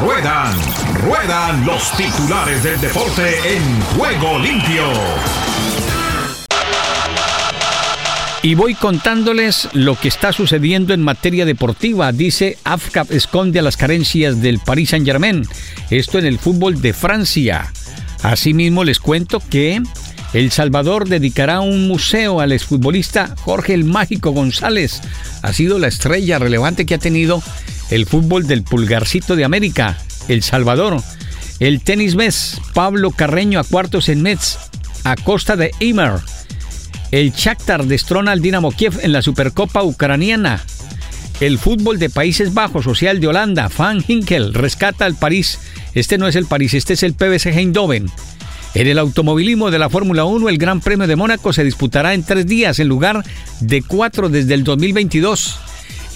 Ruedan, ruedan los titulares del deporte en juego limpio. Y voy contándoles lo que está sucediendo en materia deportiva. Dice AFCAP esconde a las carencias del Paris Saint-Germain. Esto en el fútbol de Francia. Asimismo les cuento que El Salvador dedicará un museo al exfutbolista Jorge el Mágico González. Ha sido la estrella relevante que ha tenido el fútbol del pulgarcito de América, El Salvador. El tenis mes, Pablo Carreño a cuartos en Mets, a costa de Eimer. El Shakhtar destrona al Dinamo Kiev en la Supercopa ucraniana. El fútbol de Países Bajos, social de Holanda, Van Hinkel rescata al París. Este no es el París, este es el PBC Eindhoven. En el automovilismo de la Fórmula 1, el Gran Premio de Mónaco se disputará en tres días en lugar de cuatro desde el 2022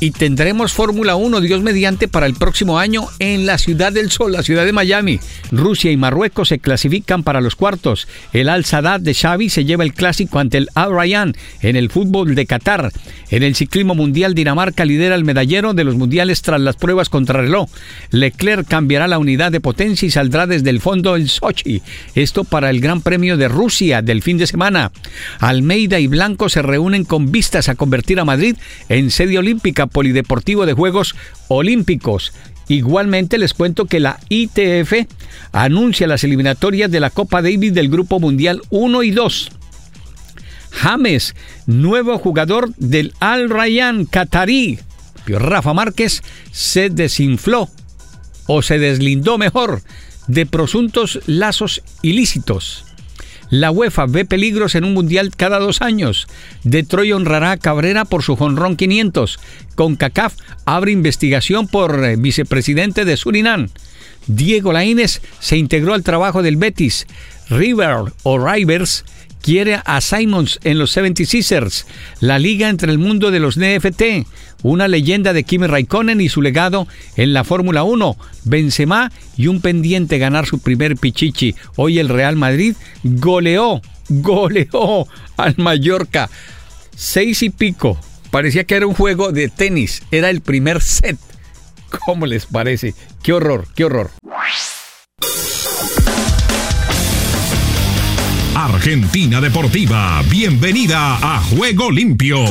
y tendremos Fórmula 1, Dios mediante, para el próximo año en la Ciudad del Sol, la ciudad de Miami. Rusia y Marruecos se clasifican para los cuartos. El Al Sadat de Xavi se lleva el clásico ante el Al Rayyan en el fútbol de Qatar. En el ciclismo mundial, Dinamarca lidera el medallero de los mundiales tras las pruebas contra reloj. Leclerc cambiará la unidad de potencia y saldrá desde el fondo del Sochi. Esto para el Gran Premio de Rusia del fin de semana. Almeida y Blanco se reúnen con vistas a convertir a Madrid en sede olímpica Polideportivo de Juegos Olímpicos. Igualmente les cuento que la ITF anuncia las eliminatorias de la Copa Davis del Grupo Mundial 1 y 2. James, nuevo jugador del Al Rayyan Qatarí. Rafa Márquez se desinfló o se deslindó mejor de presuntos lazos ilícitos. La UEFA ve peligros en un mundial cada dos años. Detroit honrará a Cabrera por su jonrón 500. Con CACAF abre investigación por eh, vicepresidente de Surinam. Diego Laínez se integró al trabajo del Betis. River o Rivers quiere a Simons en los 76ers, la liga entre el mundo de los NFT, una leyenda de Kimi Raikkonen y su legado en la Fórmula 1, Benzema y un pendiente ganar su primer pichichi. Hoy el Real Madrid goleó, goleó al Mallorca. Seis y pico. Parecía que era un juego de tenis. Era el primer set. ¿Cómo les parece? Qué horror, qué horror. Argentina Deportiva, bienvenida a Juego Limpio.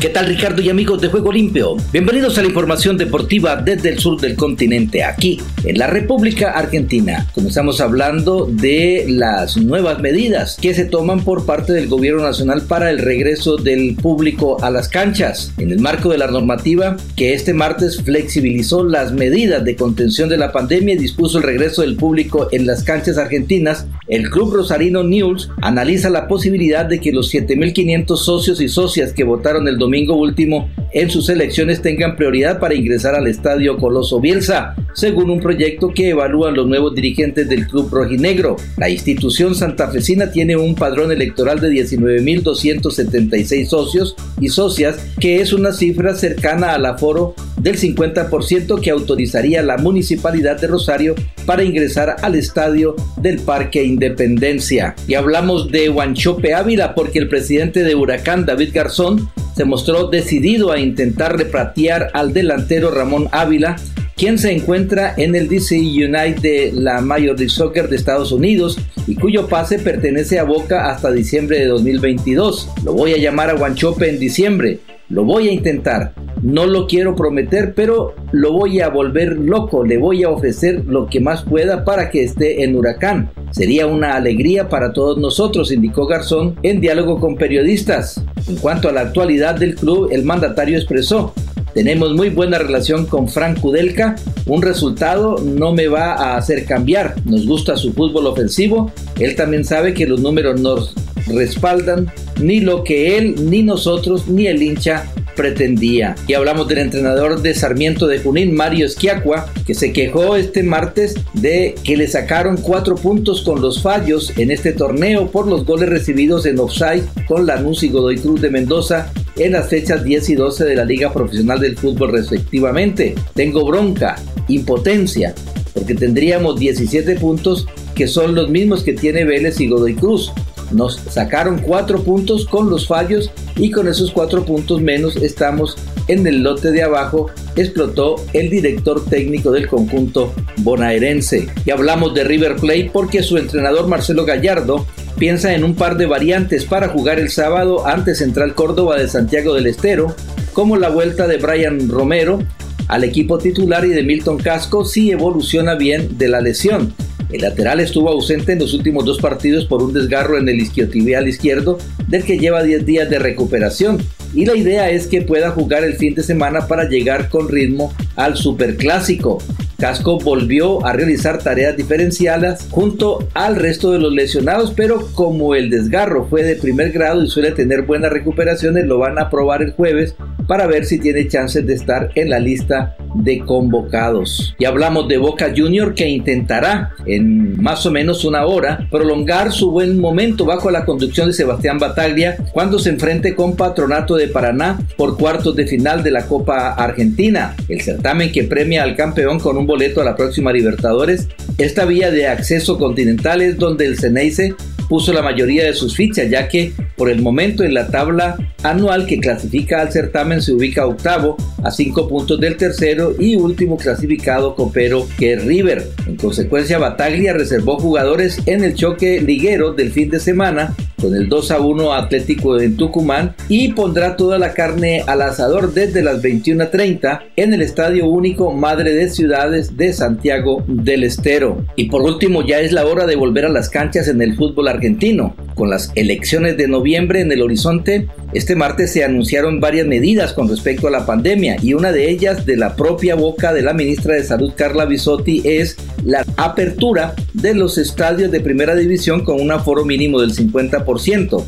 ¿Qué tal Ricardo y amigos de Juego Limpio? Bienvenidos a la información deportiva desde el sur del continente, aquí en la República Argentina. Comenzamos hablando de las nuevas medidas que se toman por parte del gobierno nacional para el regreso del público a las canchas. En el marco de la normativa que este martes flexibilizó las medidas de contención de la pandemia y dispuso el regreso del público en las canchas argentinas, el club rosarino News analiza la posibilidad de que los 7.500 socios y socias que votaron el domingo último en sus elecciones tengan prioridad para ingresar al estadio Coloso Bielsa, según un proyecto que evalúan los nuevos dirigentes del club rojinegro. La institución santafesina tiene un padrón electoral de 19.276 socios y socias, que es una cifra cercana al aforo del 50% que autorizaría la municipalidad de Rosario para ingresar al estadio del Parque Independencia. Y hablamos de Huanchope Ávila porque el presidente de Huracán, David Garzón, se mostró decidido a intentar repatriar al delantero Ramón Ávila, quien se encuentra en el DC United de la Major League Soccer de Estados Unidos y cuyo pase pertenece a Boca hasta diciembre de 2022. Lo voy a llamar a Guanchope en diciembre. Lo voy a intentar. No lo quiero prometer, pero lo voy a volver loco. Le voy a ofrecer lo que más pueda para que esté en Huracán. Sería una alegría para todos nosotros, indicó Garzón en diálogo con periodistas. En cuanto a la actualidad del club, el mandatario expresó, tenemos muy buena relación con Frank Kudelka. Un resultado no me va a hacer cambiar. Nos gusta su fútbol ofensivo. Él también sabe que los números nos respaldan ni lo que él, ni nosotros, ni el hincha pretendía. Y hablamos del entrenador de Sarmiento de Junín, Mario Esquiacua, que se quejó este martes de que le sacaron cuatro puntos con los fallos en este torneo por los goles recibidos en offside con Lanús y Godoy Cruz de Mendoza en las fechas 10 y 12 de la Liga Profesional del Fútbol respectivamente. Tengo bronca, impotencia, porque tendríamos 17 puntos que son los mismos que tiene Vélez y Godoy Cruz. Nos sacaron cuatro puntos con los fallos y con esos cuatro puntos menos estamos en el lote de abajo explotó el director técnico del conjunto bonaerense. Y hablamos de River Plate porque su entrenador Marcelo Gallardo piensa en un par de variantes para jugar el sábado ante Central Córdoba de Santiago del Estero, como la vuelta de Brian Romero al equipo titular y de Milton Casco si evoluciona bien de la lesión. El lateral estuvo ausente en los últimos dos partidos por un desgarro en el isquiotibial izquierdo del que lleva 10 días de recuperación y la idea es que pueda jugar el fin de semana para llegar con ritmo al Superclásico. Casco volvió a realizar tareas diferenciadas junto al resto de los lesionados, pero como el desgarro fue de primer grado y suele tener buenas recuperaciones, lo van a probar el jueves para ver si tiene chances de estar en la lista de convocados. Y hablamos de Boca Junior que intentará en más o menos una hora prolongar su buen momento bajo la conducción de Sebastián Bataglia cuando se enfrente con Patronato de Paraná por cuartos de final de la Copa Argentina, el certamen que premia al campeón con un boleto a la próxima Libertadores. Esta vía de acceso continental es donde el Ceneice puso la mayoría de sus fichas, ya que por el momento en la tabla anual que clasifica al certamen se ubica octavo a cinco puntos del tercero y último clasificado copero que es River. En consecuencia, Bataglia reservó jugadores en el choque liguero del fin de semana con el 2 a 1 Atlético en Tucumán y pondrá toda la carne al asador desde las 21.30 en el Estadio Único Madre de Ciudades de Santiago del Estero. Y por último ya es la hora de volver a las canchas en el fútbol argentino. Con las elecciones de noviembre en el horizonte, este martes se anunciaron varias medidas con respecto a la pandemia y una de ellas de la propia boca de la ministra de Salud Carla Bisotti es la apertura de los estadios de primera división con un aforo mínimo del 50%.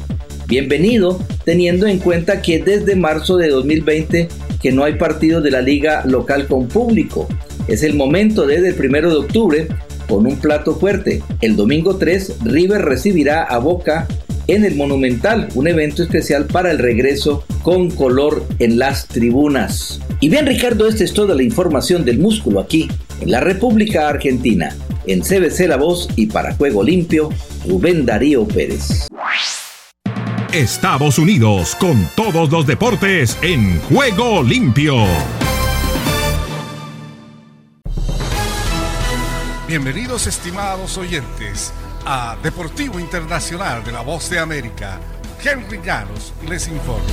Bienvenido, teniendo en cuenta que desde marzo de 2020 que no hay partidos de la liga local con público. Es el momento desde el primero de octubre con un plato fuerte. El domingo 3, River recibirá a Boca en el Monumental, un evento especial para el regreso con color en las tribunas. Y bien Ricardo, esta es toda la información del músculo aquí, en la República Argentina. En CBC La Voz y para Juego Limpio, Rubén Darío Pérez. Estados Unidos con todos los deportes en Juego Limpio. Bienvenidos estimados oyentes a Deportivo Internacional de la Voz de América. Henry Llanos les informa.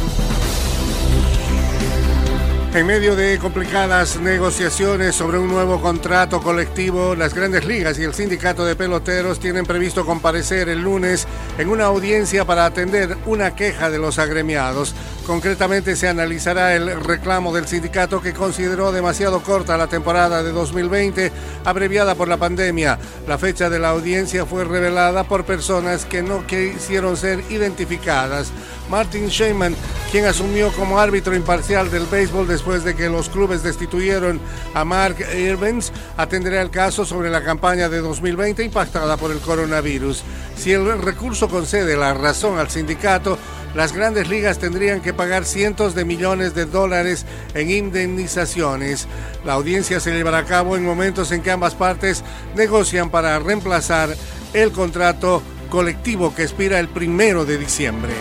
En medio de complicadas negociaciones sobre un nuevo contrato colectivo, las grandes ligas y el sindicato de peloteros tienen previsto comparecer el lunes en una audiencia para atender una queja de los agremiados. Concretamente se analizará el reclamo del sindicato que consideró demasiado corta la temporada de 2020, abreviada por la pandemia. La fecha de la audiencia fue revelada por personas que no quisieron ser identificadas. Martin Sheyman, quien asumió como árbitro imparcial del béisbol después de que los clubes destituyeron a Mark Irvins, atenderá el caso sobre la campaña de 2020 impactada por el coronavirus. Si el recurso concede la razón al sindicato, las grandes ligas tendrían que pagar cientos de millones de dólares en indemnizaciones. La audiencia se llevará a cabo en momentos en que ambas partes negocian para reemplazar el contrato colectivo que expira el primero de diciembre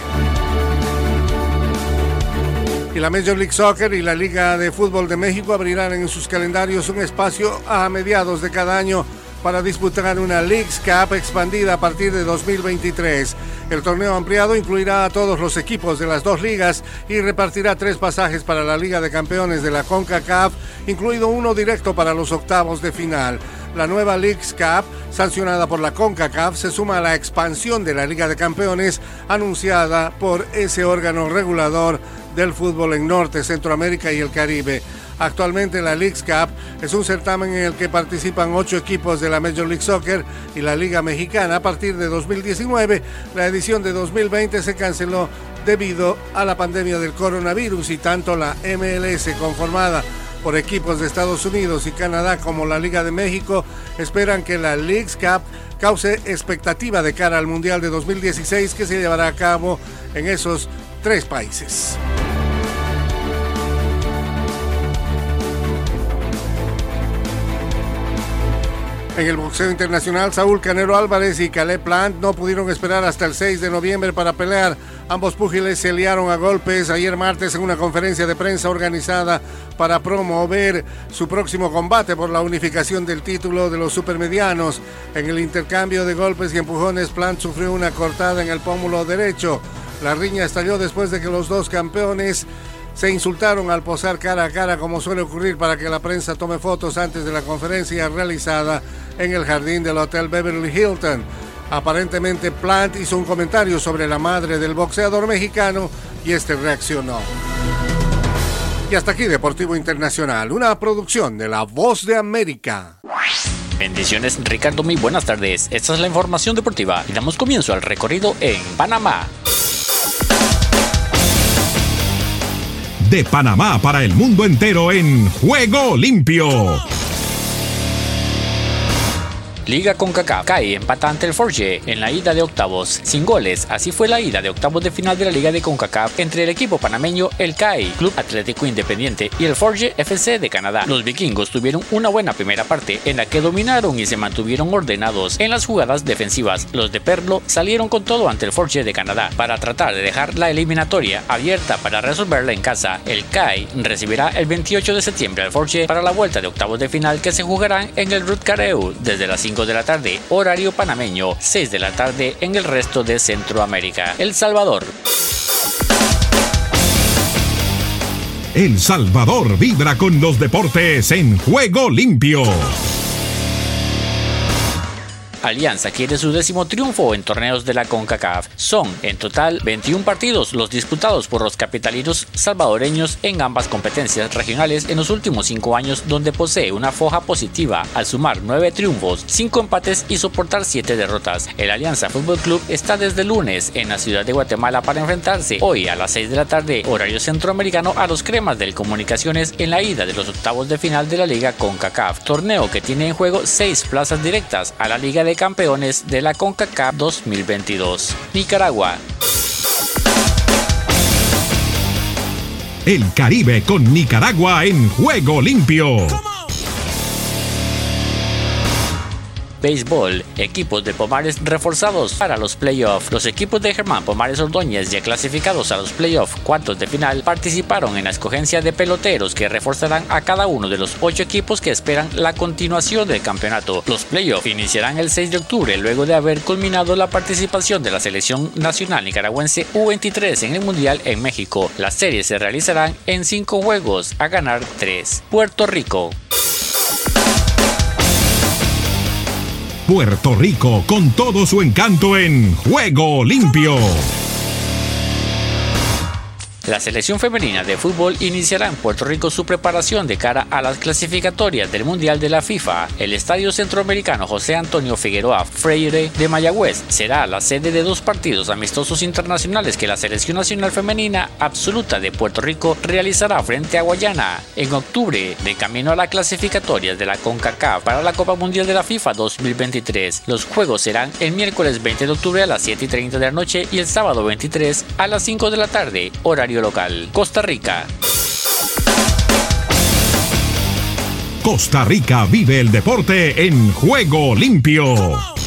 y la Major League Soccer y la Liga de Fútbol de México abrirán en sus calendarios un espacio a mediados de cada año para disputar una Leagues Cup expandida a partir de 2023. El torneo ampliado incluirá a todos los equipos de las dos ligas y repartirá tres pasajes para la Liga de Campeones de la CONCACAF, incluido uno directo para los octavos de final. La nueva Leagues Cup, sancionada por la CONCACAF, se suma a la expansión de la Liga de Campeones anunciada por ese órgano regulador del fútbol en Norte, Centroamérica y el Caribe. Actualmente la Leagues Cup es un certamen en el que participan ocho equipos de la Major League Soccer y la Liga Mexicana. A partir de 2019, la edición de 2020 se canceló debido a la pandemia del coronavirus y tanto la MLS conformada por equipos de Estados Unidos y Canadá como la Liga de México esperan que la Leagues Cup cause expectativa de cara al Mundial de 2016 que se llevará a cabo en esos tres países. En el boxeo internacional, Saúl Canero Álvarez y Caleb Plant no pudieron esperar hasta el 6 de noviembre para pelear Ambos púgiles se liaron a golpes ayer martes en una conferencia de prensa organizada para promover su próximo combate por la unificación del título de los supermedianos. En el intercambio de golpes y empujones, Plant sufrió una cortada en el pómulo derecho. La riña estalló después de que los dos campeones se insultaron al posar cara a cara como suele ocurrir para que la prensa tome fotos antes de la conferencia realizada en el jardín del Hotel Beverly Hilton. Aparentemente Plant hizo un comentario sobre la madre del boxeador mexicano y este reaccionó. Y hasta aquí Deportivo Internacional, una producción de La Voz de América. Bendiciones Ricardo, muy buenas tardes. Esta es la información deportiva y damos comienzo al recorrido en Panamá. De Panamá para el mundo entero en Juego Limpio. Liga con CONCACAF cae empata ante el Forge en la ida de octavos, sin goles. Así fue la ida de octavos de final de la Liga de CONCACAF entre el equipo panameño El CAI, Club Atlético Independiente, y el Forge FC de Canadá. Los vikingos tuvieron una buena primera parte en la que dominaron y se mantuvieron ordenados en las jugadas defensivas. Los de Perlo salieron con todo ante el Forge de Canadá para tratar de dejar la eliminatoria abierta para resolverla en casa. El CAI recibirá el 28 de septiembre al Forge para la vuelta de octavos de final que se jugarán en el Rutcareu desde las 5 de la tarde, horario panameño, 6 de la tarde en el resto de Centroamérica. El Salvador. El Salvador vibra con los deportes en juego limpio. Alianza quiere su décimo triunfo en torneos de la CONCACAF. Son en total 21 partidos los disputados por los capitalinos salvadoreños en ambas competencias regionales en los últimos cinco años, donde posee una foja positiva al sumar 9 triunfos, 5 empates y soportar 7 derrotas. El Alianza Fútbol Club está desde lunes en la ciudad de Guatemala para enfrentarse hoy a las 6 de la tarde, horario centroamericano, a los cremas del Comunicaciones en la ida de los octavos de final de la Liga CONCACAF, torneo que tiene en juego 6 plazas directas a la Liga de Campeones de la CONCACAF 2022. Nicaragua. El Caribe con Nicaragua en juego limpio. Béisbol, equipos de Pomares reforzados para los playoffs. Los equipos de Germán Pomares Ordóñez, ya clasificados a los playoffs cuartos de final, participaron en la escogencia de peloteros que reforzarán a cada uno de los ocho equipos que esperan la continuación del campeonato. Los playoffs iniciarán el 6 de octubre luego de haber culminado la participación de la selección nacional nicaragüense U23 en el Mundial en México. Las series se realizarán en cinco juegos, a ganar tres. Puerto Rico. Puerto Rico con todo su encanto en Juego Limpio. La selección femenina de fútbol iniciará en Puerto Rico su preparación de cara a las clasificatorias del Mundial de la FIFA. El Estadio Centroamericano José Antonio Figueroa Freire de Mayagüez será la sede de dos partidos amistosos internacionales que la selección nacional femenina absoluta de Puerto Rico realizará frente a Guayana en octubre de camino a las clasificatorias de la CONCACAF para la Copa Mundial de la FIFA 2023. Los juegos serán el miércoles 20 de octubre a las 7 y 30 de la noche y el sábado 23 a las 5 de la tarde, horario local. Costa Rica. Costa Rica vive el deporte en juego limpio.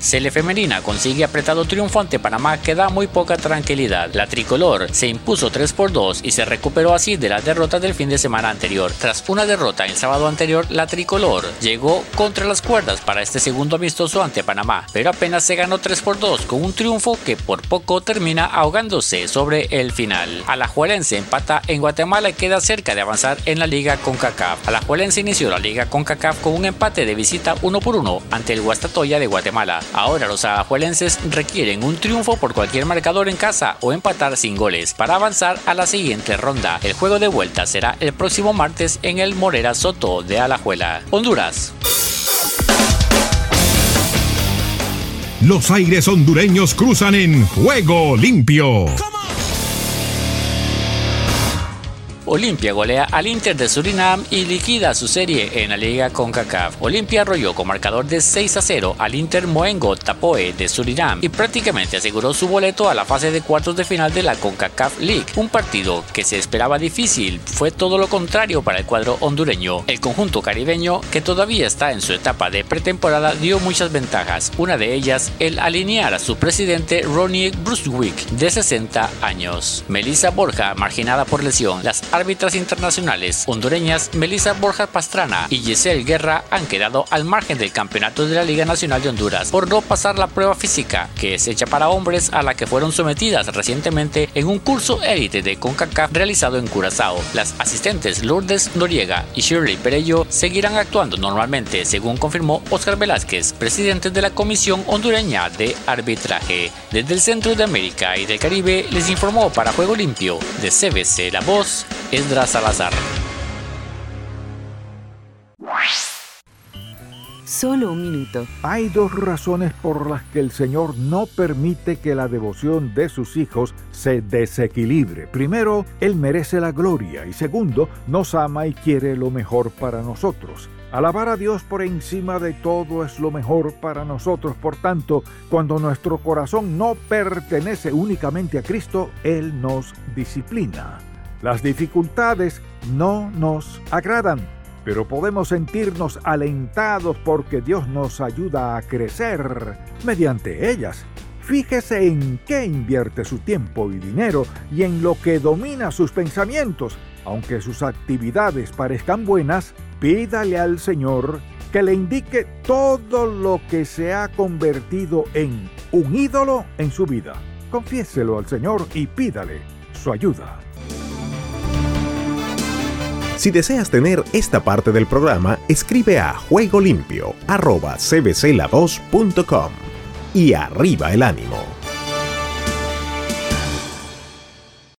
Cele Femenina consigue apretado triunfo ante Panamá que da muy poca tranquilidad. La tricolor se impuso 3 por 2 y se recuperó así de la derrota del fin de semana anterior. Tras una derrota el sábado anterior, la tricolor llegó contra las cuerdas para este segundo amistoso ante Panamá, pero apenas se ganó 3 por 2 con un triunfo que por poco termina ahogándose sobre el final. Alajuelense empata en Guatemala y queda cerca de avanzar en la liga con CACAF. Alajuelense inició la liga con CACAF con un empate de visita 1 por 1 ante el Guastatoya de Guatemala. Ahora los alajuelenses requieren un triunfo por cualquier marcador en casa o empatar sin goles para avanzar a la siguiente ronda. El juego de vuelta será el próximo martes en el Morera Soto de Alajuela, Honduras. Los aires hondureños cruzan en juego limpio. Olimpia golea al Inter de Surinam y liquida su serie en la liga CONCACAF. Olimpia arrolló con marcador de 6 a 0 al Inter Moengo Tapoe de Surinam y prácticamente aseguró su boleto a la fase de cuartos de final de la CONCACAF League. Un partido que se esperaba difícil fue todo lo contrario para el cuadro hondureño. El conjunto caribeño, que todavía está en su etapa de pretemporada, dio muchas ventajas. Una de ellas, el alinear a su presidente Ronnie Brunswick, de 60 años. Melissa Borja, marginada por lesión. Las árbitras internacionales hondureñas Melissa Borja Pastrana y Giselle Guerra han quedado al margen del campeonato de la Liga Nacional de Honduras por no pasar la prueba física, que es hecha para hombres a la que fueron sometidas recientemente en un curso élite de CONCACAF realizado en Curazao. Las asistentes Lourdes Noriega y Shirley Perello seguirán actuando normalmente, según confirmó Oscar Velázquez, presidente de la Comisión Hondureña de Arbitraje. Desde el centro de América y del Caribe les informó para Juego Limpio de CBC La Voz, Esdras Salazar. Solo un minuto. Hay dos razones por las que el Señor no permite que la devoción de sus hijos se desequilibre. Primero, Él merece la gloria y segundo, nos ama y quiere lo mejor para nosotros. Alabar a Dios por encima de todo es lo mejor para nosotros. Por tanto, cuando nuestro corazón no pertenece únicamente a Cristo, Él nos disciplina. Las dificultades no nos agradan, pero podemos sentirnos alentados porque Dios nos ayuda a crecer mediante ellas. Fíjese en qué invierte su tiempo y dinero y en lo que domina sus pensamientos. Aunque sus actividades parezcan buenas, pídale al Señor que le indique todo lo que se ha convertido en un ídolo en su vida. Confiéselo al Señor y pídale su ayuda. Si deseas tener esta parte del programa, escribe a juegolimpio.cbcla2.com y arriba el ánimo.